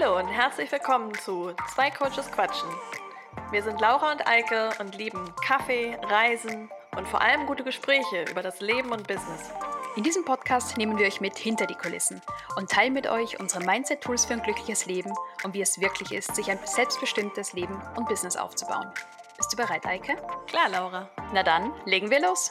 Hallo und herzlich willkommen zu Zwei Coaches Quatschen. Wir sind Laura und Eike und lieben Kaffee, Reisen und vor allem gute Gespräche über das Leben und Business. In diesem Podcast nehmen wir euch mit hinter die Kulissen und teilen mit euch unsere Mindset-Tools für ein glückliches Leben und wie es wirklich ist, sich ein selbstbestimmtes Leben und Business aufzubauen. Bist du bereit, Eike? Klar, Laura. Na dann, legen wir los.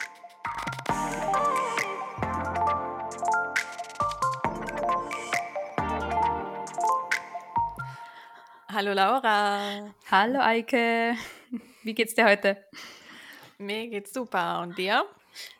Hallo Laura. Hallo Eike. Wie geht's dir heute? Mir geht's super. Und dir?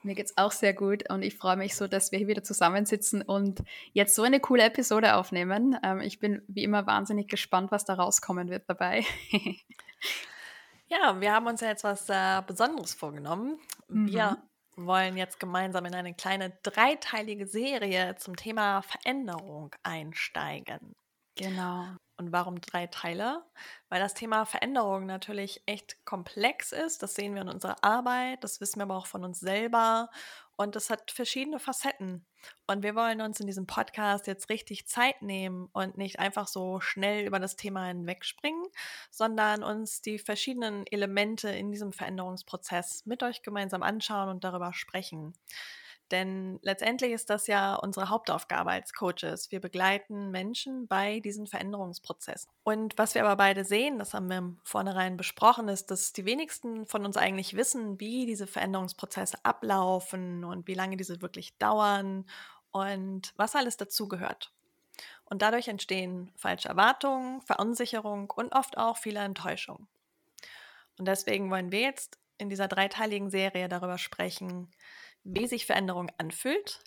Mir geht's auch sehr gut und ich freue mich so, dass wir hier wieder zusammensitzen und jetzt so eine coole Episode aufnehmen. Ähm, ich bin wie immer wahnsinnig gespannt, was da rauskommen wird dabei. ja, wir haben uns ja jetzt was äh, Besonderes vorgenommen. Mhm. Wir wollen jetzt gemeinsam in eine kleine dreiteilige Serie zum Thema Veränderung einsteigen. Genau. Und warum drei Teile? Weil das Thema Veränderung natürlich echt komplex ist. Das sehen wir in unserer Arbeit, das wissen wir aber auch von uns selber. Und es hat verschiedene Facetten. Und wir wollen uns in diesem Podcast jetzt richtig Zeit nehmen und nicht einfach so schnell über das Thema hinwegspringen, sondern uns die verschiedenen Elemente in diesem Veränderungsprozess mit euch gemeinsam anschauen und darüber sprechen. Denn letztendlich ist das ja unsere Hauptaufgabe als Coaches. Wir begleiten Menschen bei diesen Veränderungsprozessen. Und was wir aber beide sehen, das haben wir vornherein besprochen, ist, dass die wenigsten von uns eigentlich wissen, wie diese Veränderungsprozesse ablaufen und wie lange diese wirklich dauern und was alles dazugehört. Und dadurch entstehen falsche Erwartungen, Verunsicherung und oft auch viele Enttäuschungen. Und deswegen wollen wir jetzt in dieser dreiteiligen Serie darüber sprechen, wie sich Veränderung anfühlt,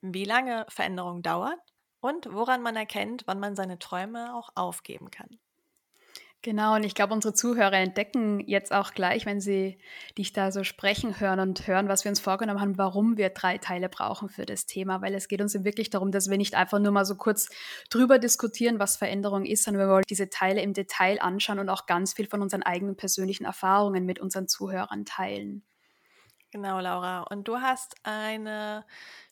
wie lange Veränderung dauert und woran man erkennt, wann man seine Träume auch aufgeben kann. Genau, und ich glaube, unsere Zuhörer entdecken jetzt auch gleich, wenn sie dich da so sprechen hören und hören, was wir uns vorgenommen haben, warum wir drei Teile brauchen für das Thema, weil es geht uns wirklich darum, dass wir nicht einfach nur mal so kurz drüber diskutieren, was Veränderung ist, sondern wir wollen diese Teile im Detail anschauen und auch ganz viel von unseren eigenen persönlichen Erfahrungen mit unseren Zuhörern teilen. Genau, Laura. Und du hast eine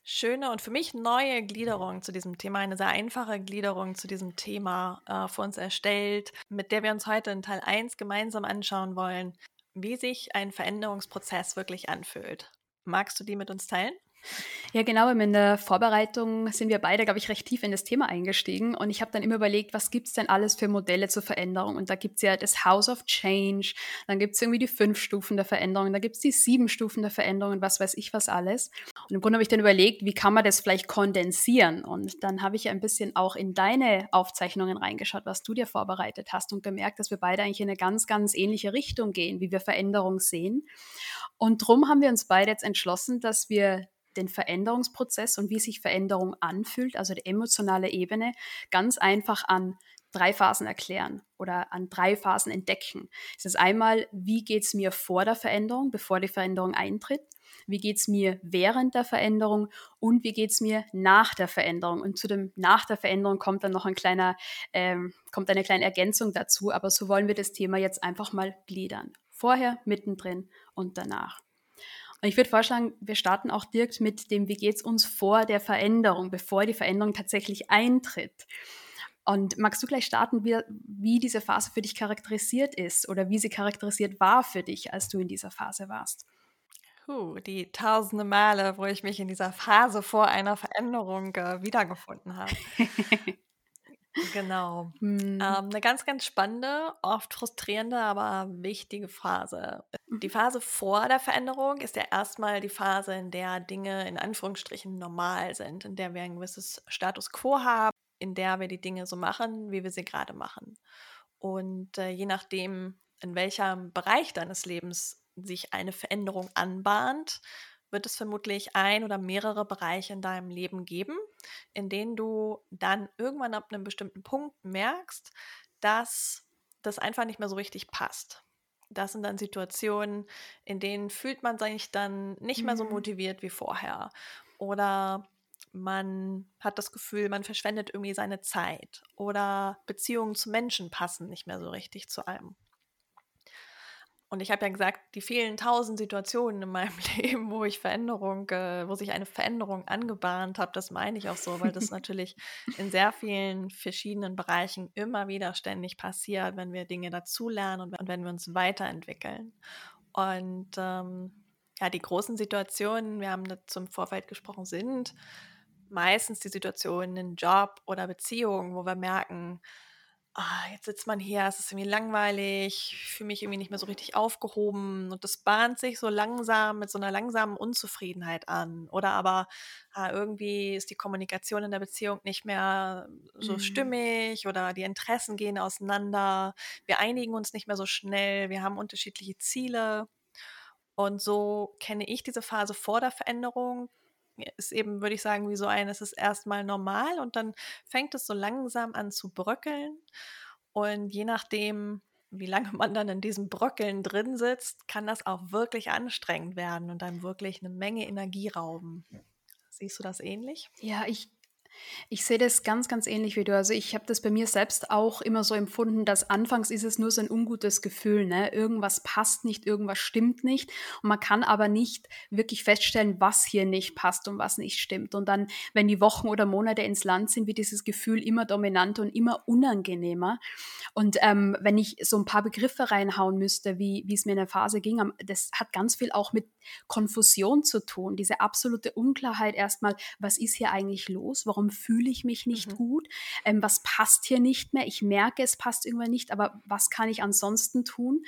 schöne und für mich neue Gliederung zu diesem Thema, eine sehr einfache Gliederung zu diesem Thema äh, für uns erstellt, mit der wir uns heute in Teil 1 gemeinsam anschauen wollen, wie sich ein Veränderungsprozess wirklich anfühlt. Magst du die mit uns teilen? Ja, genau. In der Vorbereitung sind wir beide, glaube ich, recht tief in das Thema eingestiegen. Und ich habe dann immer überlegt, was gibt es denn alles für Modelle zur Veränderung? Und da gibt es ja das House of Change, dann gibt es irgendwie die fünf Stufen der Veränderung, da gibt es die sieben Stufen der Veränderung und was weiß ich was alles. Und im Grunde habe ich dann überlegt, wie kann man das vielleicht kondensieren? Und dann habe ich ein bisschen auch in deine Aufzeichnungen reingeschaut, was du dir vorbereitet hast und gemerkt, dass wir beide eigentlich in eine ganz, ganz ähnliche Richtung gehen, wie wir Veränderung sehen. Und darum haben wir uns beide jetzt entschlossen, dass wir den Veränderungsprozess und wie sich Veränderung anfühlt, also die emotionale Ebene, ganz einfach an drei Phasen erklären oder an drei Phasen entdecken. Es ist einmal, wie geht es mir vor der Veränderung, bevor die Veränderung eintritt? Wie geht es mir während der Veränderung und wie geht es mir nach der Veränderung? Und zu dem nach der Veränderung kommt dann noch ein kleiner, ähm, kommt eine kleine Ergänzung dazu, aber so wollen wir das Thema jetzt einfach mal gliedern. Vorher, mittendrin und danach. Und ich würde vorschlagen, wir starten auch direkt mit dem, wie geht es uns vor der Veränderung, bevor die Veränderung tatsächlich eintritt. Und magst du gleich starten, wie, wie diese Phase für dich charakterisiert ist oder wie sie charakterisiert war für dich, als du in dieser Phase warst? Puh, die tausende Male, wo ich mich in dieser Phase vor einer Veränderung äh, wiedergefunden habe. Genau. Mhm. Ähm, eine ganz, ganz spannende, oft frustrierende, aber wichtige Phase. Die mhm. Phase vor der Veränderung ist ja erstmal die Phase, in der Dinge in Anführungsstrichen normal sind, in der wir ein gewisses Status quo haben, in der wir die Dinge so machen, wie wir sie gerade machen. Und äh, je nachdem, in welchem Bereich deines Lebens sich eine Veränderung anbahnt, wird es vermutlich ein oder mehrere Bereiche in deinem Leben geben, in denen du dann irgendwann ab einem bestimmten Punkt merkst, dass das einfach nicht mehr so richtig passt. Das sind dann Situationen, in denen fühlt man sich dann nicht mehr so mhm. motiviert wie vorher. Oder man hat das Gefühl, man verschwendet irgendwie seine Zeit. Oder Beziehungen zu Menschen passen nicht mehr so richtig zu einem. Und ich habe ja gesagt, die vielen tausend Situationen in meinem Leben, wo ich Veränderung, äh, wo sich eine Veränderung angebahnt habe, das meine ich auch so, weil das natürlich in sehr vielen verschiedenen Bereichen immer wieder ständig passiert, wenn wir Dinge dazulernen und wenn wir uns weiterentwickeln. Und ähm, ja, die großen Situationen, wir haben zum Vorfeld gesprochen, sind meistens die Situationen in Job oder Beziehungen, wo wir merken, ah, jetzt sitzt man hier, es ist irgendwie langweilig, ich fühle mich irgendwie nicht mehr so richtig aufgehoben und das bahnt sich so langsam mit so einer langsamen Unzufriedenheit an. Oder aber ah, irgendwie ist die Kommunikation in der Beziehung nicht mehr so mhm. stimmig oder die Interessen gehen auseinander, wir einigen uns nicht mehr so schnell, wir haben unterschiedliche Ziele. Und so kenne ich diese Phase vor der Veränderung, ist eben, würde ich sagen, wie so ein, es ist erstmal normal und dann fängt es so langsam an zu bröckeln. Und je nachdem, wie lange man dann in diesem Bröckeln drin sitzt, kann das auch wirklich anstrengend werden und dann wirklich eine Menge Energie rauben. Siehst du das ähnlich? Ja, ich ich sehe das ganz, ganz ähnlich wie du. Also ich habe das bei mir selbst auch immer so empfunden, dass anfangs ist es nur so ein ungutes Gefühl. Ne? Irgendwas passt nicht, irgendwas stimmt nicht. Und man kann aber nicht wirklich feststellen, was hier nicht passt und was nicht stimmt. Und dann, wenn die Wochen oder Monate ins Land sind, wird dieses Gefühl immer dominanter und immer unangenehmer. Und ähm, wenn ich so ein paar Begriffe reinhauen müsste, wie, wie es mir in der Phase ging, das hat ganz viel auch mit Konfusion zu tun. Diese absolute Unklarheit erstmal, was ist hier eigentlich los? Warum warum fühle ich mich nicht mhm. gut, ähm, was passt hier nicht mehr, ich merke, es passt irgendwann nicht, aber was kann ich ansonsten tun?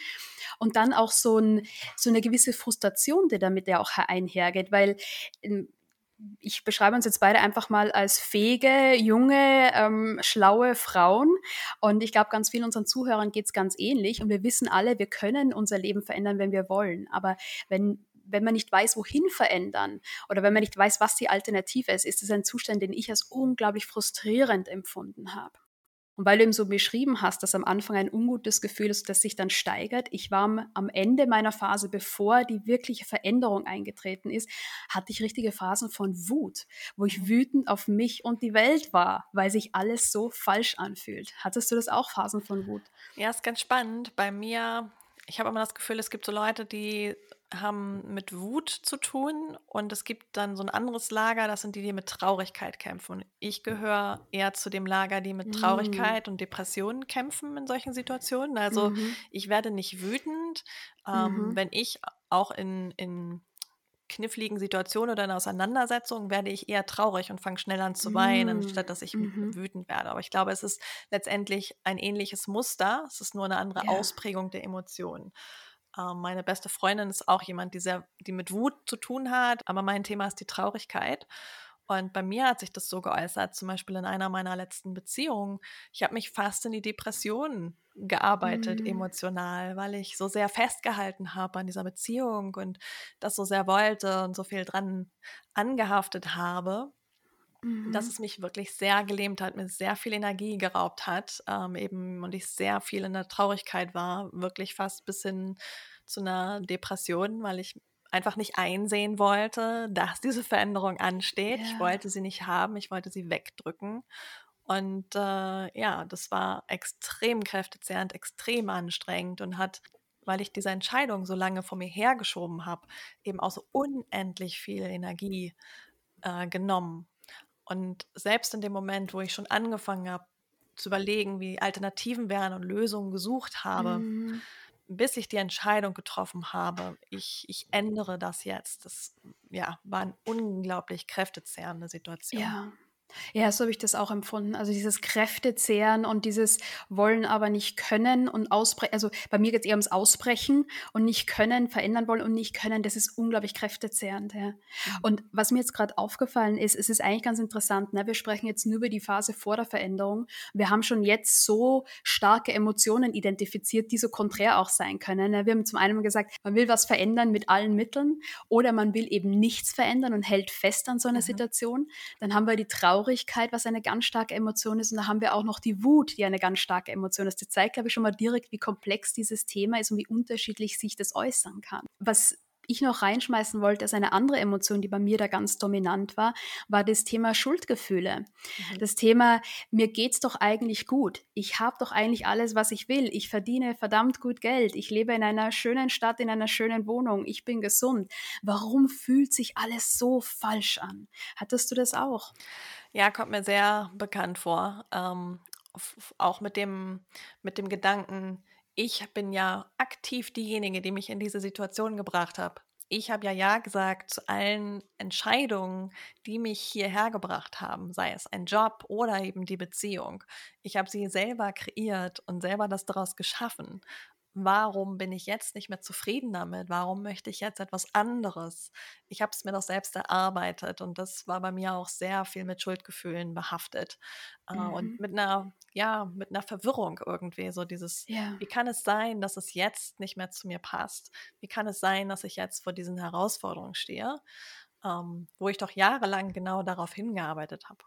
Und dann auch so, ein, so eine gewisse Frustration, die damit ja auch einhergeht, weil ähm, ich beschreibe uns jetzt beide einfach mal als fähige, junge, ähm, schlaue Frauen. Und ich glaube, ganz vielen unseren Zuhörern geht es ganz ähnlich. Und wir wissen alle, wir können unser Leben verändern, wenn wir wollen. Aber wenn wenn man nicht weiß, wohin verändern oder wenn man nicht weiß, was die Alternative ist, ist es ein Zustand, den ich als unglaublich frustrierend empfunden habe. Und weil du eben so beschrieben hast, dass am Anfang ein ungutes Gefühl ist, das sich dann steigert, ich war am Ende meiner Phase, bevor die wirkliche Veränderung eingetreten ist, hatte ich richtige Phasen von Wut, wo ich wütend auf mich und die Welt war, weil sich alles so falsch anfühlt. Hattest du das auch Phasen von Wut? Ja, ist ganz spannend. Bei mir, ich habe immer das Gefühl, es gibt so Leute, die haben mit Wut zu tun und es gibt dann so ein anderes Lager, das sind die, die mit Traurigkeit kämpfen. Und ich gehöre eher zu dem Lager, die mit Traurigkeit mhm. und Depressionen kämpfen in solchen Situationen. Also mhm. ich werde nicht wütend, ähm, mhm. wenn ich auch in, in kniffligen Situationen oder in Auseinandersetzungen werde ich eher traurig und fange schnell an zu weinen, mm. statt dass ich mhm. wütend werde. Aber ich glaube, es ist letztendlich ein ähnliches Muster. Es ist nur eine andere ja. Ausprägung der Emotionen. Ähm, meine beste Freundin ist auch jemand, die, sehr, die mit Wut zu tun hat, aber mein Thema ist die Traurigkeit. Und bei mir hat sich das so geäußert, zum Beispiel in einer meiner letzten Beziehungen. Ich habe mich fast in die Depression gearbeitet, mhm. emotional, weil ich so sehr festgehalten habe an dieser Beziehung und das so sehr wollte und so viel dran angehaftet habe, mhm. dass es mich wirklich sehr gelähmt hat, mir sehr viel Energie geraubt hat, ähm, eben und ich sehr viel in der Traurigkeit war, wirklich fast bis hin zu einer Depression, weil ich einfach nicht einsehen wollte, dass diese Veränderung ansteht. Ja. Ich wollte sie nicht haben, ich wollte sie wegdrücken. Und äh, ja, das war extrem kräftezehrend, extrem anstrengend und hat, weil ich diese Entscheidung so lange vor mir hergeschoben habe, eben auch so unendlich viel Energie äh, genommen. Und selbst in dem Moment, wo ich schon angefangen habe zu überlegen, wie Alternativen wären und Lösungen gesucht habe, mhm bis ich die Entscheidung getroffen habe, ich, ich ändere das jetzt, das ja, war eine unglaublich kräftezehrende Situation. Ja. Ja, so habe ich das auch empfunden. Also dieses Kräftezehren und dieses Wollen aber nicht können und ausbrechen. Also bei mir geht es eher ums Ausbrechen und nicht können, verändern wollen und nicht können. Das ist unglaublich kräftezehrend. Ja. Mhm. Und was mir jetzt gerade aufgefallen ist, es ist eigentlich ganz interessant. Ne? Wir sprechen jetzt nur über die Phase vor der Veränderung. Wir haben schon jetzt so starke Emotionen identifiziert, die so konträr auch sein können. Ne? Wir haben zum einen gesagt, man will was verändern mit allen Mitteln oder man will eben nichts verändern und hält fest an so einer mhm. Situation. Dann haben wir die Trauer Traurigkeit, was eine ganz starke Emotion ist. Und da haben wir auch noch die Wut, die eine ganz starke Emotion ist. Das zeigt, glaube ich, schon mal direkt, wie komplex dieses Thema ist und wie unterschiedlich sich das äußern kann. Was ich noch reinschmeißen wollte, als eine andere Emotion, die bei mir da ganz dominant war, war das Thema Schuldgefühle. Mhm. Das Thema, mir geht's doch eigentlich gut. Ich habe doch eigentlich alles, was ich will. Ich verdiene verdammt gut Geld. Ich lebe in einer schönen Stadt, in einer schönen Wohnung. Ich bin gesund. Warum fühlt sich alles so falsch an? Hattest du das auch? Ja, kommt mir sehr bekannt vor. Ähm, auch mit dem, mit dem Gedanken, ich bin ja aktiv diejenige, die mich in diese Situation gebracht hat. Ich habe ja Ja gesagt zu allen Entscheidungen, die mich hierher gebracht haben, sei es ein Job oder eben die Beziehung. Ich habe sie selber kreiert und selber das daraus geschaffen warum bin ich jetzt nicht mehr zufrieden damit? Warum möchte ich jetzt etwas anderes? Ich habe es mir doch selbst erarbeitet und das war bei mir auch sehr viel mit Schuldgefühlen behaftet äh, mhm. und mit einer, ja, mit einer Verwirrung irgendwie. So dieses, ja. wie kann es sein, dass es jetzt nicht mehr zu mir passt? Wie kann es sein, dass ich jetzt vor diesen Herausforderungen stehe, ähm, wo ich doch jahrelang genau darauf hingearbeitet habe?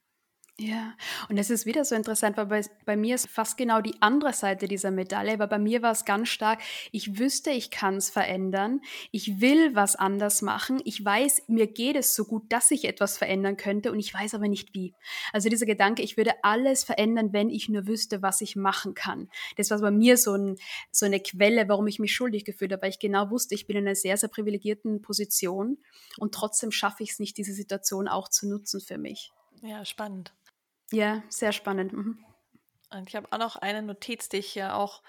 Ja, und es ist wieder so interessant, weil bei, bei mir ist fast genau die andere Seite dieser Medaille, weil bei mir war es ganz stark, ich wüsste, ich kann es verändern, ich will was anders machen, ich weiß, mir geht es so gut, dass ich etwas verändern könnte und ich weiß aber nicht wie. Also dieser Gedanke, ich würde alles verändern, wenn ich nur wüsste, was ich machen kann. Das war bei mir so, ein, so eine Quelle, warum ich mich schuldig gefühlt habe, weil ich genau wusste, ich bin in einer sehr, sehr privilegierten Position und trotzdem schaffe ich es nicht, diese Situation auch zu nutzen für mich. Ja, spannend. Ja, sehr spannend. Mhm. Und ich habe auch noch eine Notiz, die ich hier auch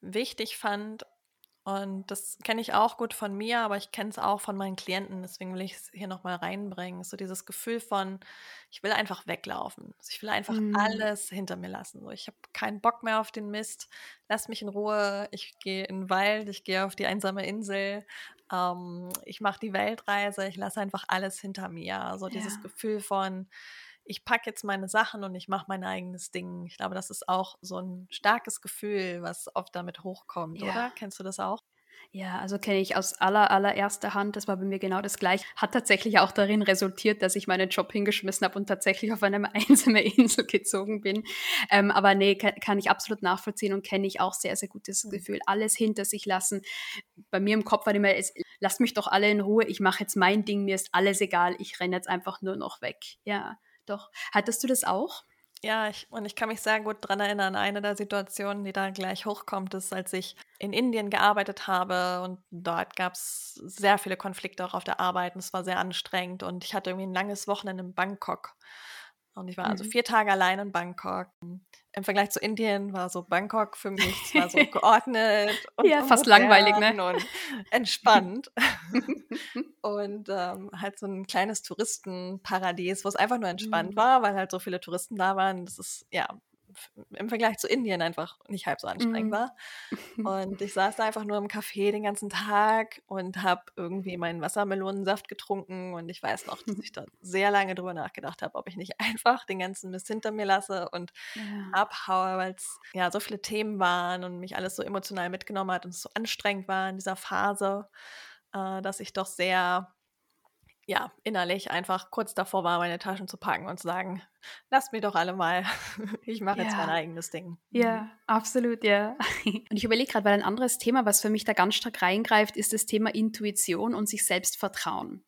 wichtig fand. Und das kenne ich auch gut von mir, aber ich kenne es auch von meinen Klienten. Deswegen will ich es hier nochmal reinbringen. So dieses Gefühl von, ich will einfach weglaufen. Also ich will einfach mhm. alles hinter mir lassen. So, ich habe keinen Bock mehr auf den Mist. Lass mich in Ruhe. Ich gehe in den Wald, ich gehe auf die einsame Insel. Ähm, ich mache die Weltreise. Ich lasse einfach alles hinter mir. So dieses ja. Gefühl von, ich packe jetzt meine Sachen und ich mache mein eigenes Ding. Ich glaube, das ist auch so ein starkes Gefühl, was oft damit hochkommt, ja. oder? Kennst du das auch? Ja, also kenne ich aus aller, allererster Hand. Das war bei mir genau das gleiche. Hat tatsächlich auch darin resultiert, dass ich meinen Job hingeschmissen habe und tatsächlich auf eine einsame Insel gezogen bin. Ähm, aber nee, kann, kann, ich absolut nachvollziehen und kenne ich auch sehr, sehr gutes mhm. Gefühl. Alles hinter sich lassen. Bei mir im Kopf war immer, es, lasst mich doch alle in Ruhe. Ich mache jetzt mein Ding. Mir ist alles egal. Ich renne jetzt einfach nur noch weg. Ja. Doch. Hattest du das auch? Ja, ich, und ich kann mich sehr gut daran erinnern, eine der Situationen, die da gleich hochkommt, ist, als ich in Indien gearbeitet habe und dort gab es sehr viele Konflikte auch auf der Arbeit und es war sehr anstrengend und ich hatte irgendwie ein langes Wochenende in Bangkok und ich war also mhm. vier Tage allein in Bangkok. Im Vergleich zu Indien war so Bangkok für mich war so geordnet und ja, fast langweilig, ne? Und entspannt. und ähm, halt so ein kleines Touristenparadies, wo es einfach nur entspannt mhm. war, weil halt so viele Touristen da waren. Das ist ja im Vergleich zu Indien einfach nicht halb so anstrengend mm. war. Und ich saß da einfach nur im Café den ganzen Tag und habe irgendwie meinen Wassermelonensaft getrunken. Und ich weiß noch, dass ich da sehr lange drüber nachgedacht habe, ob ich nicht einfach den ganzen Mist hinter mir lasse und ja. abhaue, weil es ja so viele Themen waren und mich alles so emotional mitgenommen hat und es so anstrengend war in dieser Phase, äh, dass ich doch sehr ja, innerlich einfach kurz davor war, meine Taschen zu packen und zu sagen, lasst mir doch alle mal, ich mache ja. jetzt mein eigenes Ding. Ja, mhm. absolut, ja. Und ich überlege gerade, weil ein anderes Thema, was für mich da ganz stark reingreift, ist das Thema Intuition und sich selbst vertrauen.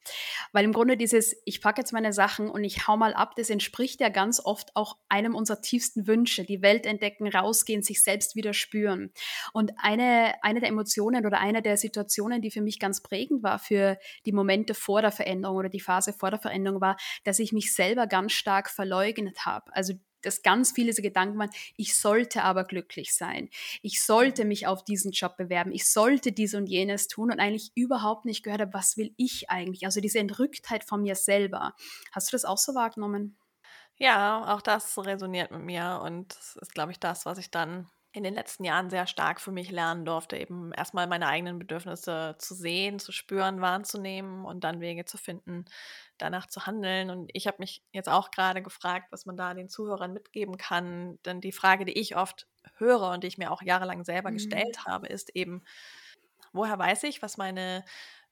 Weil im Grunde dieses, ich packe jetzt meine Sachen und ich hau mal ab, das entspricht ja ganz oft auch einem unserer tiefsten Wünsche, die Welt entdecken, rausgehen, sich selbst wieder spüren. Und eine, eine der Emotionen oder eine der Situationen, die für mich ganz prägend war für die Momente vor der Veränderung, Veränderung oder die Phase vor der Veränderung war, dass ich mich selber ganz stark verleugnet habe. Also dass ganz viele so Gedanken waren, ich sollte aber glücklich sein, ich sollte mich auf diesen Job bewerben, ich sollte dies und jenes tun und eigentlich überhaupt nicht gehört habe, was will ich eigentlich? Also diese Entrücktheit von mir selber. Hast du das auch so wahrgenommen? Ja, auch das resoniert mit mir und ist, glaube ich, das, was ich dann in den letzten Jahren sehr stark für mich lernen durfte, eben erstmal meine eigenen Bedürfnisse zu sehen, zu spüren, wahrzunehmen und dann Wege zu finden, danach zu handeln. Und ich habe mich jetzt auch gerade gefragt, was man da den Zuhörern mitgeben kann. Denn die Frage, die ich oft höre und die ich mir auch jahrelang selber mhm. gestellt habe, ist eben, woher weiß ich, was meine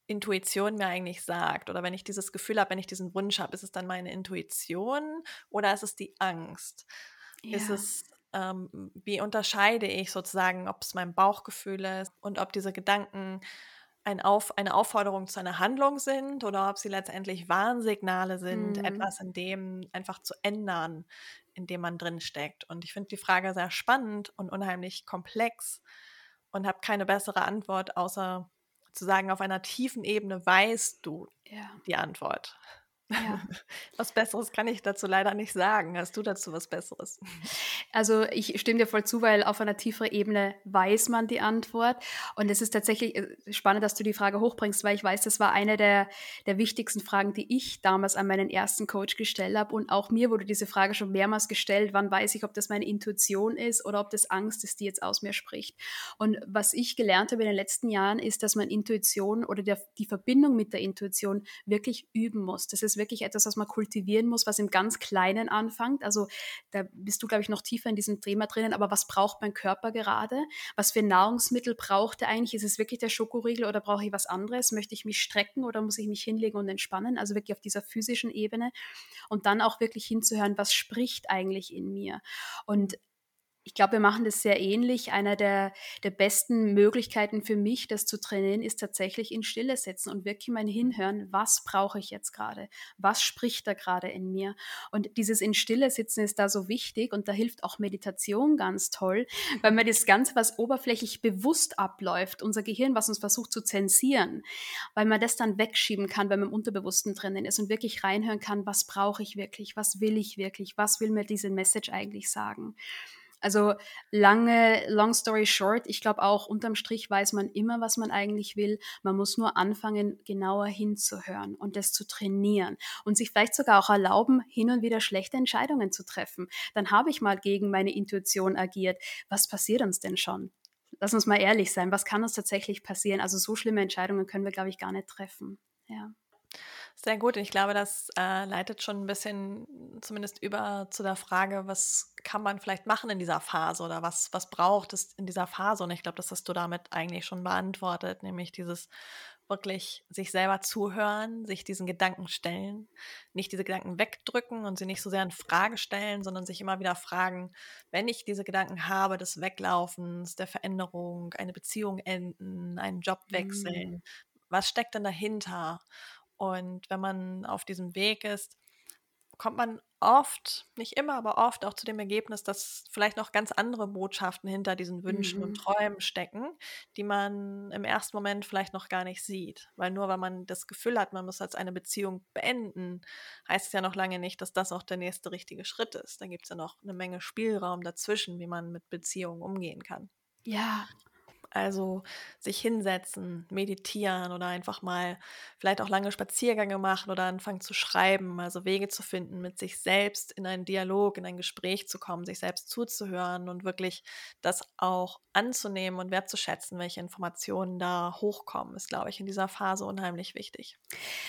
Intuition mir eigentlich sagt? Oder wenn ich dieses Gefühl habe, wenn ich diesen Wunsch habe, ist es dann meine Intuition oder ist es die Angst? Ja. Ist es ähm, wie unterscheide ich sozusagen, ob es mein Bauchgefühl ist und ob diese Gedanken ein Auf, eine Aufforderung zu einer Handlung sind oder ob sie letztendlich Warnsignale sind, Mhm. etwas in dem einfach zu ändern, in dem man drin steckt. Und ich finde die Frage sehr spannend und unheimlich komplex und habe keine bessere Antwort, außer zu sagen, auf einer tiefen Ebene weißt du Ja. die Antwort. Ja. Was Besseres kann ich dazu leider nicht sagen. Hast du dazu was Besseres? Also ich stimme dir voll zu, weil auf einer tieferen Ebene weiß man die Antwort. Und es ist tatsächlich äh, spannend, dass du die Frage hochbringst, weil ich weiß, das war eine der, der wichtigsten Fragen, die ich damals an meinen ersten Coach gestellt habe. Und auch mir wurde diese Frage schon mehrmals gestellt, wann weiß ich, ob das meine Intuition ist oder ob das Angst ist, die jetzt aus mir spricht. Und was ich gelernt habe in den letzten Jahren, ist, dass man Intuition oder der, die Verbindung mit der Intuition wirklich üben muss. Das ist wirklich etwas, was man kultivieren muss, was im ganz Kleinen anfängt. Also da bist du, glaube ich, noch tiefer in diesem Thema drinnen. Aber was braucht mein Körper gerade? Was für Nahrungsmittel braucht er eigentlich? Ist es wirklich der Schokoriegel oder brauche ich was anderes? Möchte ich mich strecken oder muss ich mich hinlegen und entspannen? Also wirklich auf dieser physischen Ebene. Und dann auch wirklich hinzuhören, was spricht eigentlich in mir? Und ich glaube, wir machen das sehr ähnlich. Einer der, der besten Möglichkeiten für mich, das zu trainieren, ist tatsächlich in Stille setzen und wirklich mal hinhören, was brauche ich jetzt gerade? Was spricht da gerade in mir? Und dieses in Stille sitzen ist da so wichtig und da hilft auch Meditation ganz toll, weil man das Ganze, was oberflächlich bewusst abläuft, unser Gehirn, was uns versucht zu zensieren, weil man das dann wegschieben kann, wenn man im Unterbewussten drinnen ist und wirklich reinhören kann, was brauche ich wirklich? Was will ich wirklich? Was will mir diese Message eigentlich sagen? Also lange, long story short, ich glaube auch unterm Strich weiß man immer, was man eigentlich will. Man muss nur anfangen, genauer hinzuhören und das zu trainieren und sich vielleicht sogar auch erlauben, hin und wieder schlechte Entscheidungen zu treffen. Dann habe ich mal gegen meine Intuition agiert. Was passiert uns denn schon? Lass uns mal ehrlich sein, was kann uns tatsächlich passieren? Also so schlimme Entscheidungen können wir, glaube ich, gar nicht treffen. Ja. Sehr gut. Ich glaube, das äh, leitet schon ein bisschen zumindest über zu der Frage, was kann man vielleicht machen in dieser Phase oder was, was braucht es in dieser Phase? Und ich glaube, das hast du damit eigentlich schon beantwortet, nämlich dieses wirklich sich selber zuhören, sich diesen Gedanken stellen, nicht diese Gedanken wegdrücken und sie nicht so sehr in Frage stellen, sondern sich immer wieder fragen, wenn ich diese Gedanken habe des Weglaufens, der Veränderung, eine Beziehung enden, einen Job wechseln, Mm. was steckt denn dahinter? Und wenn man auf diesem Weg ist, kommt man oft, nicht immer, aber oft auch zu dem Ergebnis, dass vielleicht noch ganz andere Botschaften hinter diesen Wünschen und Mhm. Träumen stecken, die man im ersten Moment vielleicht noch gar nicht sieht. Weil nur wenn man das Gefühl hat, man muss jetzt eine Beziehung beenden, heißt es ja noch lange nicht, dass das auch der nächste richtige Schritt ist. Da gibt es ja noch eine Menge Spielraum dazwischen, wie man mit Beziehungen umgehen kann. Ja, Also sich hinsetzen, meditieren oder einfach mal vielleicht auch lange Spaziergänge machen oder anfangen zu schreiben, also Wege zu finden, mit sich selbst in einen Dialog, in ein Gespräch zu kommen, sich selbst zuzuhören und wirklich das auch anzunehmen und wertzuschätzen, welche Informationen da hochkommen, ist, glaube ich, in dieser Phase unheimlich wichtig.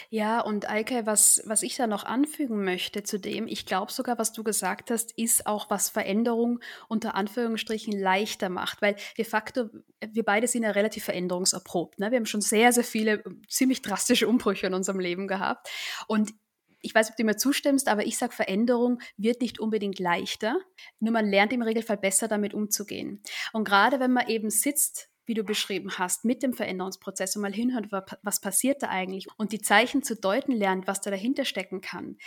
Ja, und Eike, was, was ich da noch anfügen möchte zu dem, ich glaube sogar, was du gesagt hast, ist auch, was Veränderung unter Anführungsstrichen leichter macht, weil de facto, wir beide sind ja relativ veränderungserprobt. Ne? Wir haben schon sehr, sehr viele äh, ziemlich drastische Umbrüche in unserem Leben gehabt. Und ich weiß, ob du mir zustimmst, aber ich sage, Veränderung wird nicht unbedingt leichter, nur man lernt im Regelfall besser damit umzugehen. Und gerade wenn man eben sitzt, wie du beschrieben hast, mit dem Veränderungsprozess und mal hinhört, was passiert da eigentlich und die Zeichen zu deuten lernt, was da dahinter stecken kann,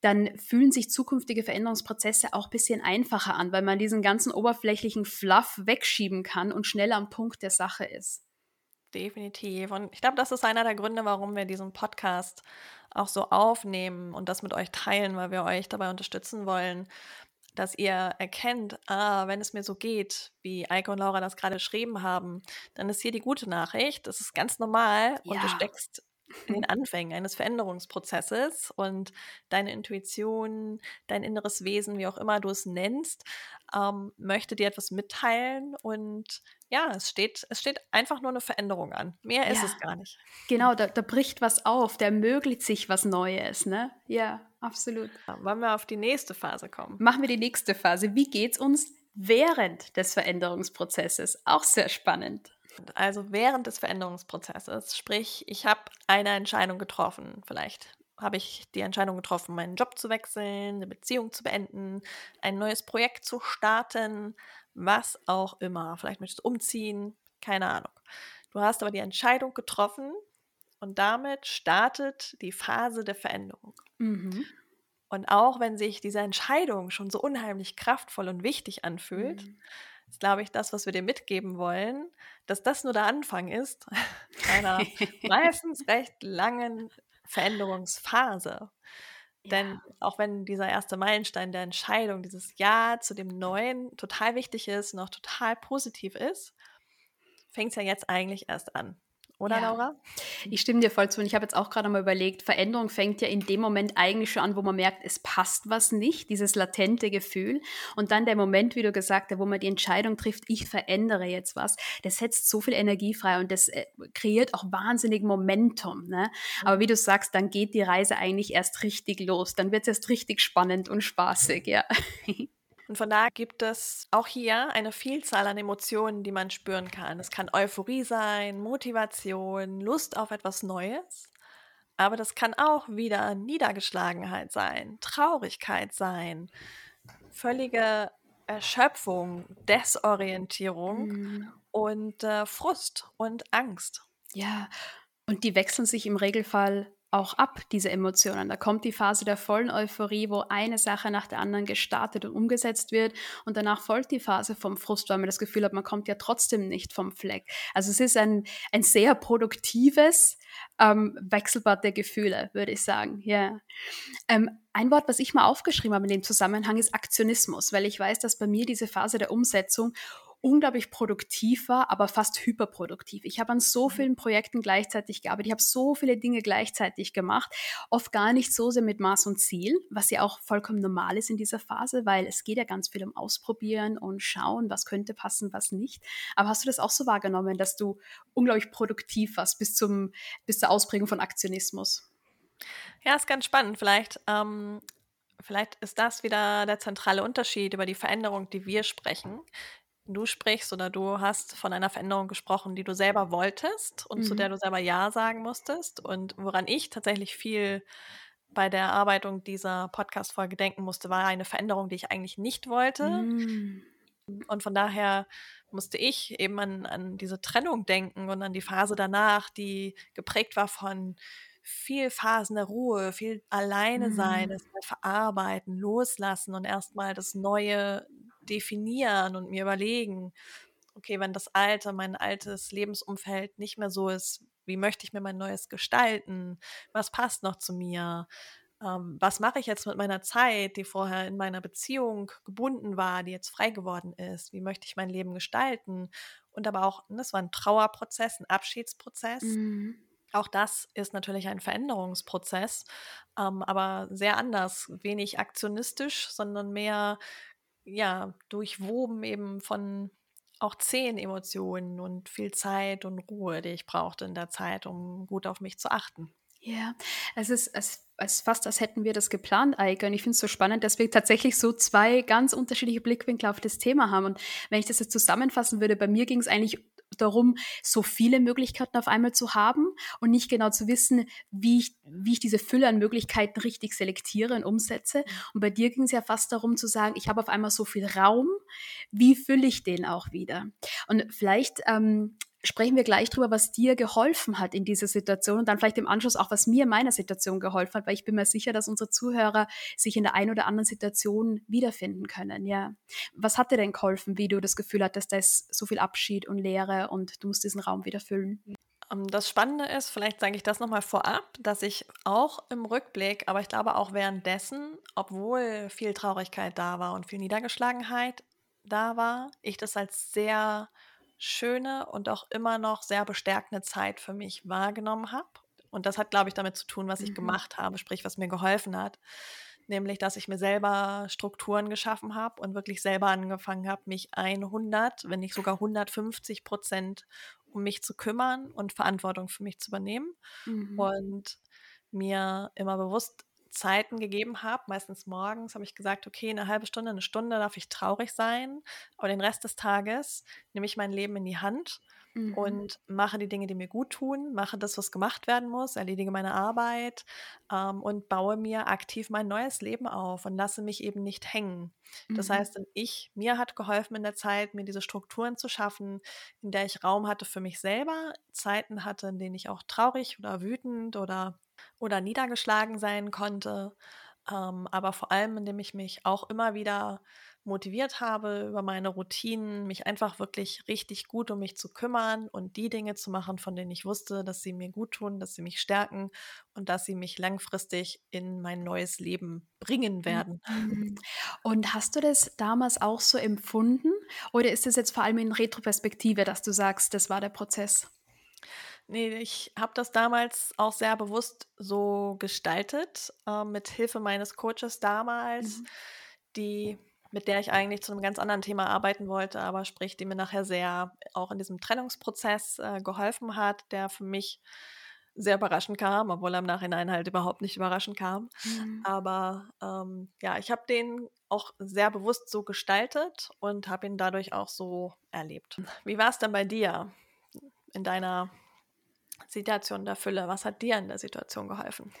dann fühlen sich zukünftige Veränderungsprozesse auch ein bisschen einfacher an, weil man diesen ganzen oberflächlichen Fluff wegschieben kann und schneller am Punkt der Sache ist. Definitiv. Und ich glaube, das ist einer der Gründe, warum wir diesen Podcast auch so aufnehmen und das mit euch teilen, weil wir euch dabei unterstützen wollen, dass ihr erkennt, ah, wenn es mir so geht, wie Eike und Laura das gerade geschrieben haben, dann ist hier die gute Nachricht. Das ist ganz normal und du Ja. steckst den Anfängen eines Veränderungsprozesses und deine Intuition, dein inneres Wesen, wie auch immer du es nennst, ähm, möchte dir etwas mitteilen und ja, es steht, es steht einfach nur eine Veränderung an. Mehr ist Ja. es gar nicht. Genau, da, da bricht was auf, da ermöglicht sich was Neues, ne? Ja, absolut. Wollen wir auf die nächste Phase kommen? Machen wir die nächste Phase. Wie geht's uns während des Veränderungsprozesses? Auch sehr spannend. Also während des Veränderungsprozesses, sprich, ich habe eine Entscheidung getroffen. Vielleicht habe ich die Entscheidung getroffen, meinen Job zu wechseln, eine Beziehung zu beenden, ein neues Projekt zu starten, was auch immer. Vielleicht möchtest du umziehen, keine Ahnung. Du hast aber die Entscheidung getroffen und damit startet die Phase der Veränderung. Mhm. Und auch wenn sich diese Entscheidung schon so unheimlich kraftvoll und wichtig anfühlt, mhm. Ist, glaube ich, das, was wir dir mitgeben wollen, dass das nur der Anfang ist einer meistens recht langen Veränderungsphase. Ja. Denn auch wenn dieser erste Meilenstein der Entscheidung, dieses Ja zu dem Neuen total wichtig ist und auch total positiv ist, fängt es ja jetzt eigentlich erst an. Oder, ja. Laura? Ich stimme dir voll zu. Und ich habe jetzt auch gerade mal überlegt, Veränderung fängt ja in dem Moment eigentlich schon an, wo man merkt, es passt was nicht, dieses latente Gefühl. Und dann der Moment, wie du gesagt hast, wo man die Entscheidung trifft, ich verändere jetzt was, das setzt so viel Energie frei und das äh, kreiert auch wahnsinnig Momentum. Ne? Aber wie du sagst, dann geht die Reise eigentlich erst richtig los. Dann wird es erst richtig spannend und spaßig, ja. Und von da gibt es auch hier eine Vielzahl an Emotionen, die man spüren kann. Es kann Euphorie sein, Motivation, Lust auf etwas Neues. Aber das kann auch wieder Niedergeschlagenheit sein, Traurigkeit sein, völlige Erschöpfung, Desorientierung mhm. und äh, Frust und Angst. Ja, und die wechseln sich im Regelfall auch ab, diese Emotionen. Da kommt die Phase der vollen Euphorie, wo eine Sache nach der anderen gestartet und umgesetzt wird und danach folgt die Phase vom Frust, weil man das Gefühl hat, man kommt ja trotzdem nicht vom Fleck. Also es ist ein, ein sehr produktives ähm, Wechselbad der Gefühle, würde ich sagen. Ja. Ähm, ein Wort, was ich mal aufgeschrieben habe in dem Zusammenhang, ist Aktionismus, weil ich weiß, dass bei mir diese Phase der Umsetzung unglaublich produktiv war, aber fast hyperproduktiv. Ich habe an so mhm. vielen Projekten gleichzeitig gearbeitet, ich habe so viele Dinge gleichzeitig gemacht, oft gar nicht so sehr mit Maß und Ziel, was ja auch vollkommen normal ist in dieser Phase, weil es geht ja ganz viel um Ausprobieren und schauen, was könnte passen, was nicht. Aber hast du das auch so wahrgenommen, dass du unglaublich produktiv warst bis, zum, bis zur Ausprägung von Aktionismus? Ja, ist ganz spannend. Vielleicht ähm, Vielleicht ist das wieder der zentrale Unterschied über die Veränderung, die wir sprechen du sprichst oder du hast von einer Veränderung gesprochen, die du selber wolltest und mhm. zu der du selber Ja sagen musstest und woran ich tatsächlich viel bei der Erarbeitung dieser Podcast-Folge denken musste, war eine Veränderung, die ich eigentlich nicht wollte. Mhm. Und von daher musste ich eben an, an diese Trennung denken und an die Phase danach, die geprägt war von viel Phasen der Ruhe, viel alleine sein, mhm. das verarbeiten, loslassen und erstmal das Neue definieren und mir überlegen, okay, wenn das alte, mein altes Lebensumfeld nicht mehr so ist, wie möchte ich mir mein neues gestalten? Was passt noch zu mir? Ähm, was mache ich jetzt mit meiner Zeit, die vorher in meiner Beziehung gebunden war, die jetzt frei geworden ist? Wie möchte ich mein Leben gestalten? Und aber auch, das war ein Trauerprozess, ein Abschiedsprozess. Mhm. Auch das ist natürlich ein Veränderungsprozess, ähm, aber sehr anders, wenig aktionistisch, sondern mehr ja, durchwoben eben von auch zehn Emotionen und viel Zeit und Ruhe, die ich brauchte in der Zeit, um gut auf mich zu achten. Ja, es ist, es als fast, als hätten wir das geplant, Eike. Und ich finde es so spannend, dass wir tatsächlich so zwei ganz unterschiedliche Blickwinkel auf das Thema haben. Und wenn ich das jetzt zusammenfassen würde, bei mir ging es eigentlich darum, so viele Möglichkeiten auf einmal zu haben und nicht genau zu wissen, wie ich, wie ich diese Fülle an Möglichkeiten richtig selektiere und umsetze. Und bei dir ging es ja fast darum zu sagen, ich habe auf einmal so viel Raum, wie fülle ich den auch wieder? Und vielleicht ähm, sprechen wir gleich drüber, was dir geholfen hat in dieser Situation und dann vielleicht im Anschluss auch, was mir in meiner Situation geholfen hat, weil ich bin mir sicher, dass unsere Zuhörer sich in der einen oder anderen Situation wiederfinden können. Ja. Was hat dir denn geholfen, wie du das Gefühl hattest, da ist so viel Abschied und Leere und du musst diesen Raum wieder füllen? Ähm, das Spannende ist, vielleicht sage ich das nochmal vorab, dass ich auch im Rückblick, aber ich glaube auch währenddessen, obwohl viel Traurigkeit da war und viel Niedergeschlagenheit da war, ich das als sehr schöne und auch immer noch sehr bestärkende Zeit für mich wahrgenommen habe. Und das hat, glaube ich, damit zu tun, was ich mhm. gemacht habe, sprich, was mir geholfen hat. Nämlich, dass ich mir selber Strukturen geschaffen habe und wirklich selber angefangen habe, mich 100, wenn nicht sogar 150 Prozent um mich zu kümmern und Verantwortung für mich zu übernehmen. Mhm. Und mir immer bewusst Zeiten gegeben habe, meistens morgens, habe ich gesagt, okay, eine halbe Stunde, eine Stunde darf ich traurig sein, aber den Rest des Tages nehme ich mein Leben in die Hand mhm. und mache die Dinge, die mir gut tun, mache das, was gemacht werden muss, erledige meine Arbeit ähm, und baue mir aktiv mein neues Leben auf und lasse mich eben nicht hängen. Das mhm. heißt, ich, mir hat geholfen in der Zeit, mir diese Strukturen zu schaffen, in der ich Raum hatte für mich selber, Zeiten hatte, in denen ich auch traurig oder wütend oder, oder niedergeschlagen sein konnte, ähm, aber vor allem, indem ich mich auch immer wieder motiviert habe über meine Routinen, mich einfach wirklich richtig gut um mich zu kümmern und die Dinge zu machen, von denen ich wusste, dass sie mir gut tun, dass sie mich stärken und dass sie mich langfristig in mein neues Leben bringen werden. Mhm. Und hast du das damals auch so empfunden oder ist es jetzt vor allem in Retroperspektive, dass du sagst, das war der Prozess? Nee, ich habe das damals auch sehr bewusst so gestaltet, äh, mit Hilfe meines Coaches damals, mhm. die mit der ich eigentlich zu einem ganz anderen Thema arbeiten wollte, aber sprich, die mir nachher sehr auch in diesem Trennungsprozess äh, geholfen hat, der für mich sehr überraschend kam, obwohl er im Nachhinein halt überhaupt nicht überraschend kam. Mhm. Aber ähm, ja, ich habe den auch sehr bewusst so gestaltet und habe ihn dadurch auch so erlebt. Wie war es denn bei dir in deiner Situation der Fülle? Was hat dir in der Situation geholfen?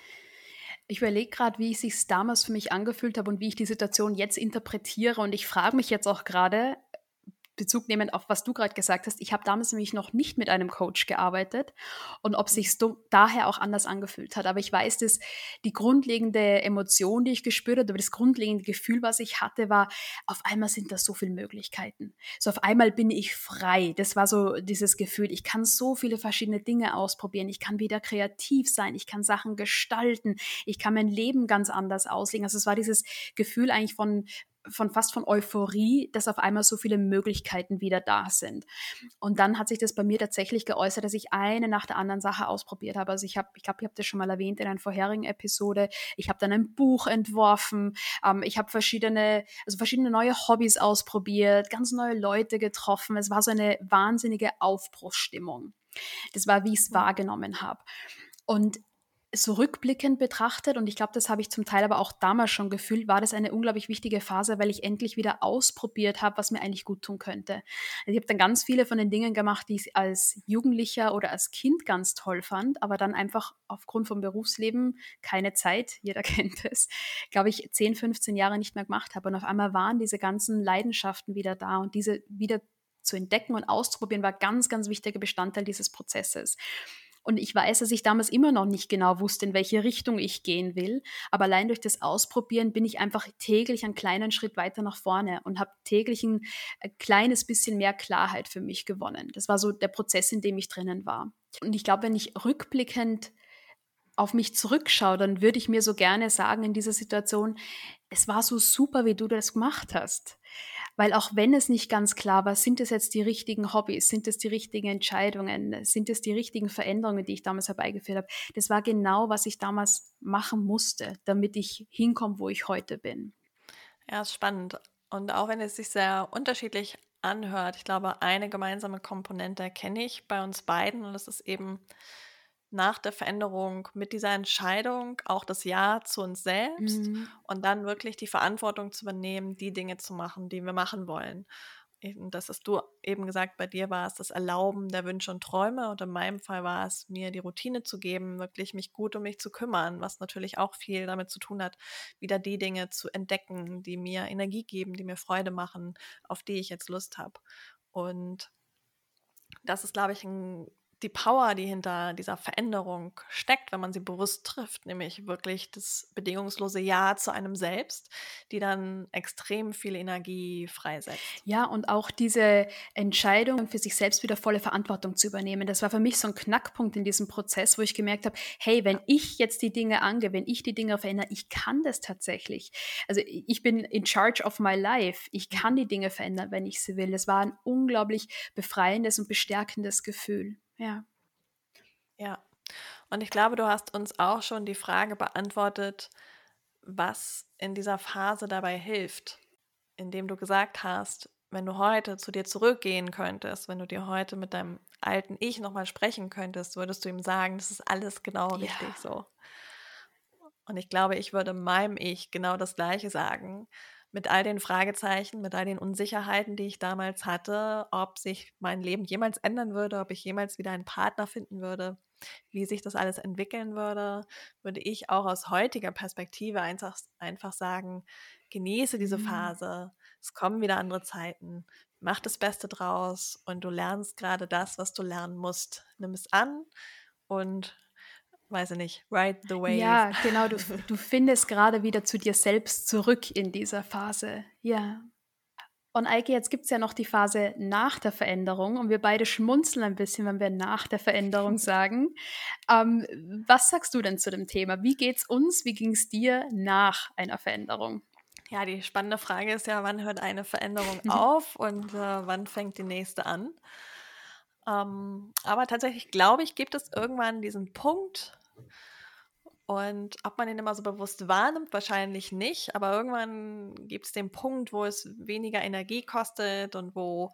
Ich überlege gerade, wie es sich damals für mich angefühlt habe und wie ich die Situation jetzt interpretiere. Und ich frage mich jetzt auch gerade, Bezug nehmend auf was du gerade gesagt hast, ich habe damals nämlich noch nicht mit einem Coach gearbeitet und ob sich daher auch anders angefühlt hat. Aber ich weiß, dass die grundlegende Emotion, die ich gespürt habe, das grundlegende Gefühl, was ich hatte, war, auf einmal sind da so viele Möglichkeiten. So auf einmal bin ich frei. Das war so dieses Gefühl, ich kann so viele verschiedene Dinge ausprobieren. Ich kann wieder kreativ sein. Ich kann Sachen gestalten. Ich kann mein Leben ganz anders auslegen. Also es war dieses Gefühl eigentlich von von fast von Euphorie, dass auf einmal so viele Möglichkeiten wieder da sind. Und dann hat sich das bei mir tatsächlich geäußert, dass ich eine nach der anderen Sache ausprobiert habe. Also ich habe, ich glaube, ich habe das schon mal erwähnt in einer vorherigen Episode. Ich habe dann ein Buch entworfen. Ähm, ich habe verschiedene, also verschiedene neue Hobbys ausprobiert, ganz neue Leute getroffen. Es war so eine wahnsinnige Aufbruchsstimmung. Das war, wie ich es wahrgenommen habe. Und so rückblickend betrachtet, und ich glaube, das habe ich zum Teil aber auch damals schon gefühlt, war das eine unglaublich wichtige Phase, weil ich endlich wieder ausprobiert habe, was mir eigentlich gut tun könnte. Also ich habe dann ganz viele von den Dingen gemacht, die ich als Jugendlicher oder als Kind ganz toll fand, aber dann einfach aufgrund vom Berufsleben keine Zeit, jeder kennt es, glaube ich, 10, 15 Jahre nicht mehr gemacht habe. Und auf einmal waren diese ganzen Leidenschaften wieder da und diese wieder zu entdecken und auszuprobieren war ganz, ganz wichtiger Bestandteil dieses Prozesses. Und ich weiß, dass ich damals immer noch nicht genau wusste, in welche Richtung ich gehen will. Aber allein durch das Ausprobieren bin ich einfach täglich einen kleinen Schritt weiter nach vorne und habe täglich ein, ein kleines bisschen mehr Klarheit für mich gewonnen. Das war so der Prozess, in dem ich drinnen war. Und ich glaube, wenn ich rückblickend auf mich zurückschaue, dann würde ich mir so gerne sagen in dieser Situation, es war so super, wie du das gemacht hast. Weil auch wenn es nicht ganz klar war, sind es jetzt die richtigen Hobbys, sind es die richtigen Entscheidungen, sind es die richtigen Veränderungen, die ich damals herbeigeführt habe, das war genau, was ich damals machen musste, damit ich hinkomme, wo ich heute bin. Ja, ist spannend. Und auch wenn es sich sehr unterschiedlich anhört, ich glaube, eine gemeinsame Komponente kenne ich bei uns beiden und das ist eben nach der Veränderung mit dieser Entscheidung auch das Ja zu uns selbst mhm. und dann wirklich die Verantwortung zu übernehmen, die Dinge zu machen, die wir machen wollen. Und das hast du eben gesagt, bei dir war es das Erlauben der Wünsche und Träume und in meinem Fall war es, mir die Routine zu geben, wirklich mich gut um mich zu kümmern, was natürlich auch viel damit zu tun hat, wieder die Dinge zu entdecken, die mir Energie geben, die mir Freude machen, auf die ich jetzt Lust habe. Und das ist, glaube ich, ein die Power, die hinter dieser Veränderung steckt, wenn man sie bewusst trifft, nämlich wirklich das bedingungslose Ja zu einem selbst, die dann extrem viel Energie freisetzt. Ja, und auch diese Entscheidung für sich selbst wieder volle Verantwortung zu übernehmen, das war für mich so ein Knackpunkt in diesem Prozess, wo ich gemerkt habe, hey, wenn ich jetzt die Dinge angehe, wenn ich die Dinge verändere, ich kann das tatsächlich. Also ich bin in charge of my life. Ich kann die Dinge verändern, wenn ich sie will. Das war ein unglaublich befreiendes und bestärkendes Gefühl. Ja. Ja. Und ich glaube, du hast uns auch schon die Frage beantwortet, was in dieser Phase dabei hilft, indem du gesagt hast, wenn du heute zu dir zurückgehen könntest, wenn du dir heute mit deinem alten Ich nochmal sprechen könntest, würdest du ihm sagen, das ist alles genau ja. richtig so. Und ich glaube, ich würde meinem Ich genau das Gleiche sagen, mit all den Fragezeichen, mit all den Unsicherheiten, die ich damals hatte, ob sich mein Leben jemals ändern würde, ob ich jemals wieder einen Partner finden würde, wie sich das alles entwickeln würde, würde ich auch aus heutiger Perspektive einfach, einfach sagen, genieße diese mhm. Phase, es kommen wieder andere Zeiten, mach das Beste draus und du lernst gerade das, was du lernen musst. Nimm es an und weiß ich nicht, ride the wave. Ja, genau, du, du findest gerade wieder zu dir selbst zurück in dieser Phase. Ja. Und Eike, jetzt gibt es ja noch die Phase nach der Veränderung und wir beide schmunzeln ein bisschen, wenn wir nach der Veränderung sagen. Ähm, was sagst du denn zu dem Thema? Wie geht's uns? Wie ging es dir nach einer Veränderung? Ja, die spannende Frage ist ja, wann hört eine Veränderung auf und äh, wann fängt die nächste an? Ähm, aber tatsächlich glaube ich, gibt es irgendwann diesen Punkt, und ob man den immer so bewusst wahrnimmt, wahrscheinlich nicht. Aber irgendwann gibt es den Punkt, wo es weniger Energie kostet und wo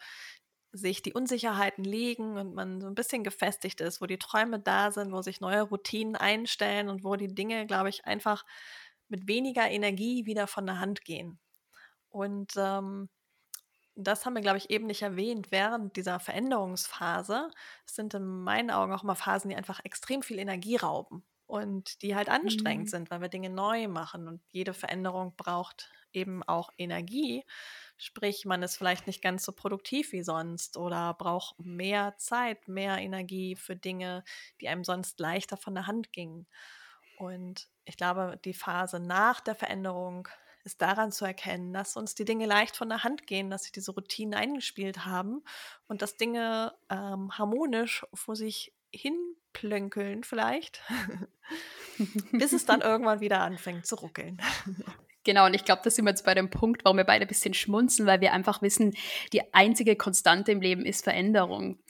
sich die Unsicherheiten liegen und man so ein bisschen gefestigt ist, wo die Träume da sind, wo sich neue Routinen einstellen und wo die Dinge, glaube ich, einfach mit weniger Energie wieder von der Hand gehen. Und ähm, das haben wir, glaube ich, eben nicht erwähnt. Während dieser Veränderungsphase sind in meinen Augen auch immer Phasen, die einfach extrem viel Energie rauben und die halt anstrengend mhm. sind, weil wir Dinge neu machen und jede Veränderung braucht eben auch Energie. Sprich, man ist vielleicht nicht ganz so produktiv wie sonst oder braucht mehr Zeit, mehr Energie für Dinge, die einem sonst leichter von der Hand gingen. Und ich glaube, die Phase nach der Veränderung ist daran zu erkennen, dass uns die Dinge leicht von der Hand gehen, dass sich diese Routinen eingespielt haben und dass Dinge ähm, harmonisch vor sich hin plönkeln vielleicht, bis es dann irgendwann wieder anfängt zu ruckeln. Genau, und ich glaube, da sind wir jetzt bei dem Punkt, warum wir beide ein bisschen schmunzeln, weil wir einfach wissen, die einzige Konstante im Leben ist Veränderung.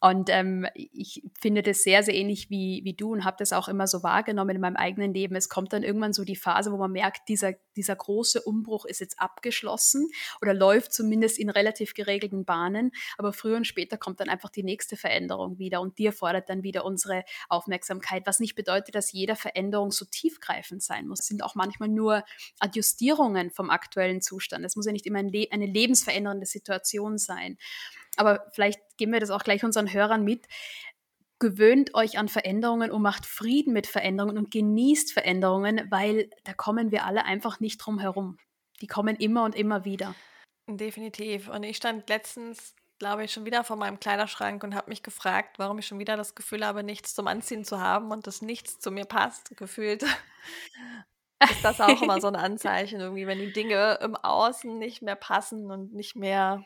Und ähm, ich finde das sehr, sehr ähnlich wie, wie du und habe das auch immer so wahrgenommen in meinem eigenen Leben. Es kommt dann irgendwann so die Phase, wo man merkt, dieser, dieser große Umbruch ist jetzt abgeschlossen oder läuft zumindest in relativ geregelten Bahnen. Aber früher und später kommt dann einfach die nächste Veränderung wieder und die erfordert dann wieder unsere Aufmerksamkeit, was nicht bedeutet, dass jede Veränderung so tiefgreifend sein muss. Es sind auch manchmal nur Adjustierungen Justierungen vom aktuellen Zustand. Es muss ja nicht immer ein Le eine lebensverändernde Situation sein. Aber vielleicht geben wir das auch gleich unseren Hörern mit. Gewöhnt euch an Veränderungen und macht Frieden mit Veränderungen und genießt Veränderungen, weil da kommen wir alle einfach nicht drum herum. Die kommen immer und immer wieder. Definitiv. Und ich stand letztens, glaube ich, schon wieder vor meinem Kleiderschrank und habe mich gefragt, warum ich schon wieder das Gefühl habe, nichts zum Anziehen zu haben und dass nichts zu mir passt, gefühlt ist das auch immer so ein Anzeichen, irgendwie, wenn die Dinge im Außen nicht mehr passen und nicht mehr,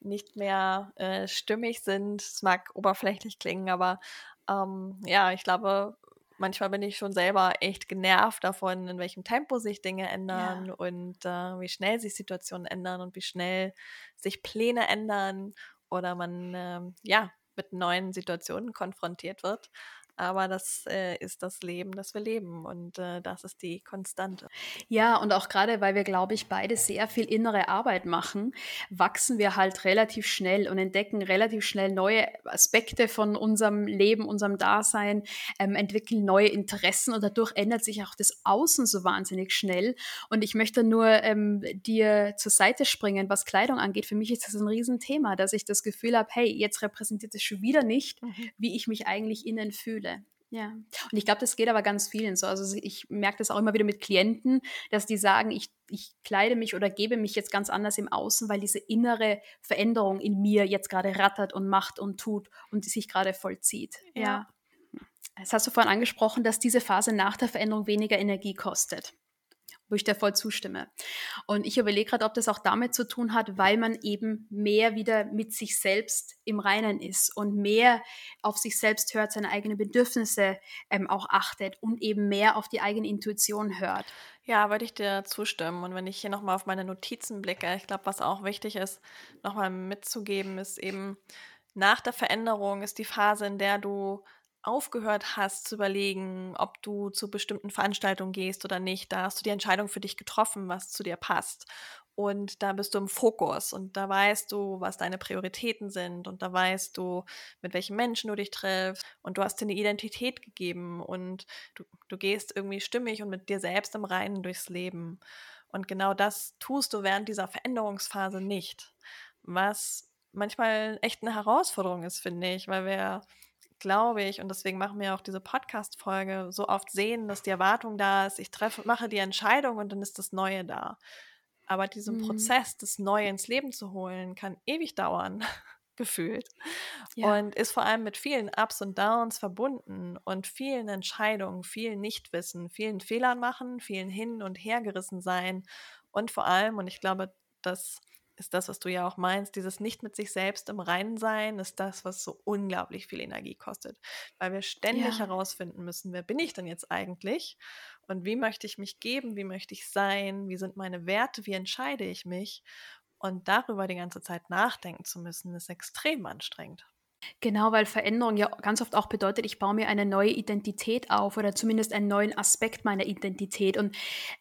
nicht mehr äh, stimmig sind. Es mag oberflächlich klingen, aber ähm, ja, ich glaube, manchmal bin ich schon selber echt genervt davon, in welchem Tempo sich Dinge ändern ja. und äh, wie schnell sich Situationen ändern und wie schnell sich Pläne ändern oder man äh, ja mit neuen Situationen konfrontiert wird. Aber das äh, ist das Leben, das wir leben und äh, das ist die Konstante. Ja, und auch gerade, weil wir, glaube ich, beide sehr viel innere Arbeit machen, wachsen wir halt relativ schnell und entdecken relativ schnell neue Aspekte von unserem Leben, unserem Dasein, ähm, entwickeln neue Interessen und dadurch ändert sich auch das Außen so wahnsinnig schnell. Und ich möchte nur ähm, dir zur Seite springen, was Kleidung angeht. Für mich ist das ein Riesenthema, dass ich das Gefühl habe, hey, jetzt repräsentiert es schon wieder nicht, mhm. wie ich mich eigentlich innen fühle. Gefühle. Ja. Und ich glaube, das geht aber ganz vielen so. Also ich merke das auch immer wieder mit Klienten, dass die sagen, ich, ich kleide mich oder gebe mich jetzt ganz anders im Außen, weil diese innere Veränderung in mir jetzt gerade rattert und macht und tut und sich gerade vollzieht. Ja. ja. Das hast du vorhin angesprochen, dass diese Phase nach der Veränderung weniger Energie kostet wo ich dir voll zustimme. Und ich überlege gerade, ob das auch damit zu tun hat, weil man eben mehr wieder mit sich selbst im Reinen ist und mehr auf sich selbst hört, seine eigenen Bedürfnisse ähm, auch achtet und eben mehr auf die eigene Intuition hört. Ja, würde ich dir zustimmen. Und wenn ich hier nochmal auf meine Notizen blicke, ich glaube, was auch wichtig ist, nochmal mitzugeben, ist eben, nach der Veränderung ist die Phase, in der du aufgehört hast zu überlegen, ob du zu bestimmten Veranstaltungen gehst oder nicht, da hast du die Entscheidung für dich getroffen, was zu dir passt. und da bist du im Fokus und da weißt du, was deine Prioritäten sind und da weißt du, mit welchen Menschen du dich triffst und du hast dir eine Identität gegeben und du, du gehst irgendwie stimmig und mit dir selbst im Reinen durchs Leben. Und genau das tust du während dieser Veränderungsphase nicht, was manchmal echt eine Herausforderung ist, finde ich, weil wir glaube ich, und deswegen machen wir auch diese Podcast-Folge, so oft sehen, dass die Erwartung da ist, ich treffe, mache die Entscheidung und dann ist das Neue da. Aber diesen mhm. Prozess, das Neue ins Leben zu holen, kann ewig dauern, gefühlt. Ja. Und ist vor allem mit vielen Ups und Downs verbunden und vielen Entscheidungen, viel Nichtwissen, vielen Fehlern machen, vielen hin und her gerissen sein. Und vor allem, und ich glaube, das ist das, was du ja auch meinst, dieses nicht mit sich selbst im Reinen sein, ist das, was so unglaublich viel Energie kostet. Weil wir ständig ja. herausfinden müssen, wer bin ich denn jetzt eigentlich? Und wie möchte ich mich geben? Wie möchte ich sein? Wie sind meine Werte? Wie entscheide ich mich? Und darüber die ganze Zeit nachdenken zu müssen, ist extrem anstrengend. Genau, weil Veränderung ja ganz oft auch bedeutet, ich baue mir eine neue Identität auf oder zumindest einen neuen Aspekt meiner Identität. Und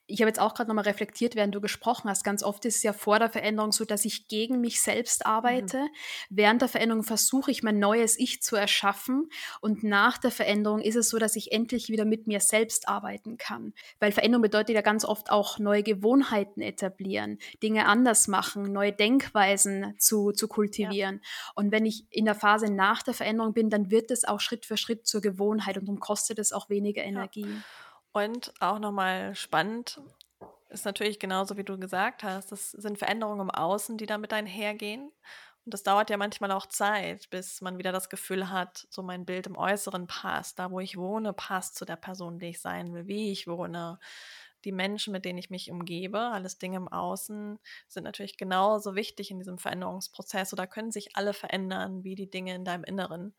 ich habe jetzt auch gerade nochmal reflektiert, während du gesprochen hast. Ganz oft ist es ja vor der Veränderung so, dass ich gegen mich selbst arbeite. Mhm. Während der Veränderung versuche ich, mein neues Ich zu erschaffen. Und nach der Veränderung ist es so, dass ich endlich wieder mit mir selbst arbeiten kann. Weil Veränderung bedeutet ja ganz oft auch neue Gewohnheiten etablieren, Dinge anders machen, neue Denkweisen zu, zu kultivieren. Ja. Und wenn ich in der Phase nach der Veränderung bin, dann wird es auch Schritt für Schritt zur Gewohnheit und darum kostet es auch weniger Energie. Ja. Und auch nochmal spannend ist natürlich genauso, wie du gesagt hast, das sind Veränderungen im Außen, die damit einhergehen. Und das dauert ja manchmal auch Zeit, bis man wieder das Gefühl hat, so mein Bild im Äußeren passt, da wo ich wohne, passt zu der Person, die ich sein will, wie ich wohne. Die Menschen, mit denen ich mich umgebe, alles Dinge im Außen, sind natürlich genauso wichtig in diesem Veränderungsprozess oder können sich alle verändern wie die Dinge in deinem Inneren.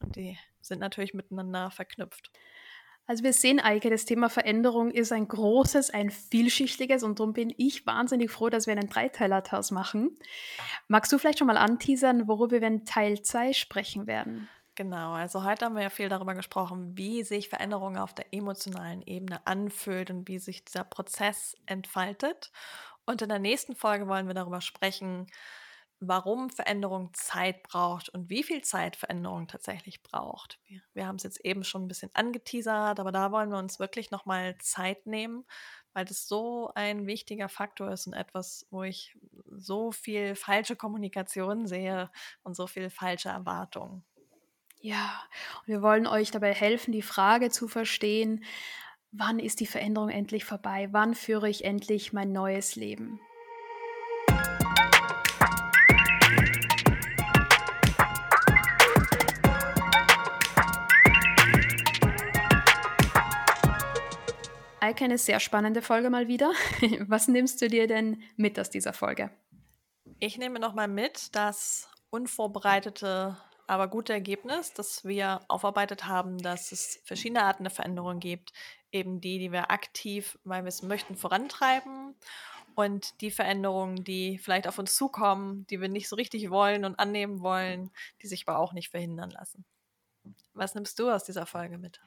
Und die sind natürlich miteinander verknüpft. Also wir sehen, Eike, das Thema Veränderung ist ein großes, ein vielschichtiges und darum bin ich wahnsinnig froh, dass wir einen Dreiteiler daraus machen. Magst du vielleicht schon mal anteasern, worüber wir in Teil 2 sprechen werden? Genau, also heute haben wir ja viel darüber gesprochen, wie sich Veränderung auf der emotionalen Ebene anfühlt und wie sich dieser Prozess entfaltet. Und in der nächsten Folge wollen wir darüber sprechen, warum Veränderung Zeit braucht und wie viel Zeit Veränderung tatsächlich braucht. Wir, wir haben es jetzt eben schon ein bisschen angeteasert, aber da wollen wir uns wirklich nochmal Zeit nehmen, weil das so ein wichtiger Faktor ist und etwas, wo ich so viel falsche Kommunikation sehe und so viel falsche Erwartungen. Ja, und wir wollen euch dabei helfen, die Frage zu verstehen, wann ist die Veränderung endlich vorbei? Wann führe ich endlich mein neues Leben? Eike, eine sehr spannende Folge mal wieder. Was nimmst du dir denn mit aus dieser Folge? Ich nehme nochmal mit das unvorbereitete, aber gute Ergebnis, das wir aufarbeitet haben, dass es verschiedene Arten der Veränderung gibt. Eben die, die wir aktiv, weil wir es möchten, vorantreiben und die Veränderungen, die vielleicht auf uns zukommen, die wir nicht so richtig wollen und annehmen wollen, die sich aber auch nicht verhindern lassen. Was nimmst du aus dieser Folge mit?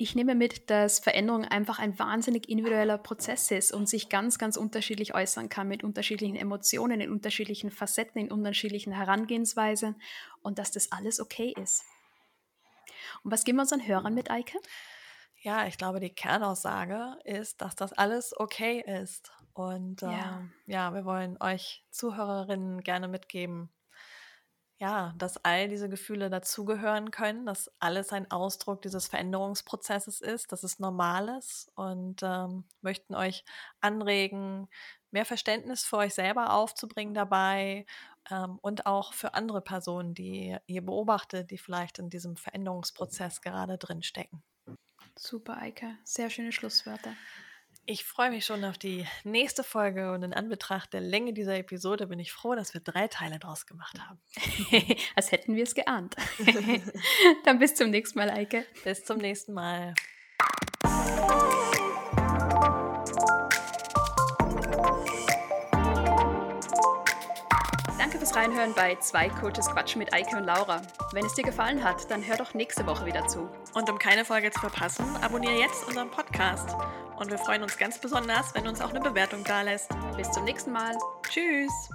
Ich nehme mit, dass Veränderung einfach ein wahnsinnig individueller Prozess ist und sich ganz, ganz unterschiedlich äußern kann mit unterschiedlichen Emotionen, in unterschiedlichen Facetten, in unterschiedlichen Herangehensweisen und dass das alles okay ist. Und was geben wir unseren Hörern mit, Eike? Ja, ich glaube, die Kernaussage ist, dass das alles okay ist. Und äh, ja. Ähm, ja, wir wollen euch Zuhörerinnen gerne mitgeben, ja, dass all diese Gefühle dazugehören können, dass alles ein Ausdruck dieses Veränderungsprozesses ist, dass es normal ist und ähm, möchten euch anregen, mehr Verständnis für euch selber aufzubringen dabei ähm, und auch für andere Personen, die ihr beobachtet, die vielleicht in diesem Veränderungsprozess gerade drin stecken. Super, Eike. Sehr schöne Schlusswörter. Ich freue mich schon auf die nächste Folge und in Anbetracht der Länge dieser Episode bin ich froh, dass wir drei Teile draus gemacht haben. Als hätten wir es geahnt. Dann bis zum nächsten Mal, Eike. Bis zum nächsten Mal. Fürs Reinhören bei Zwei Coaches Quatschen mit Eike und Laura. Wenn es dir gefallen hat, dann hör doch nächste Woche wieder zu. Und um keine Folge zu verpassen, abonniere jetzt unseren Podcast. Und wir freuen uns ganz besonders, wenn du uns auch eine Bewertung da lässt. Bis zum nächsten Mal. Tschüss.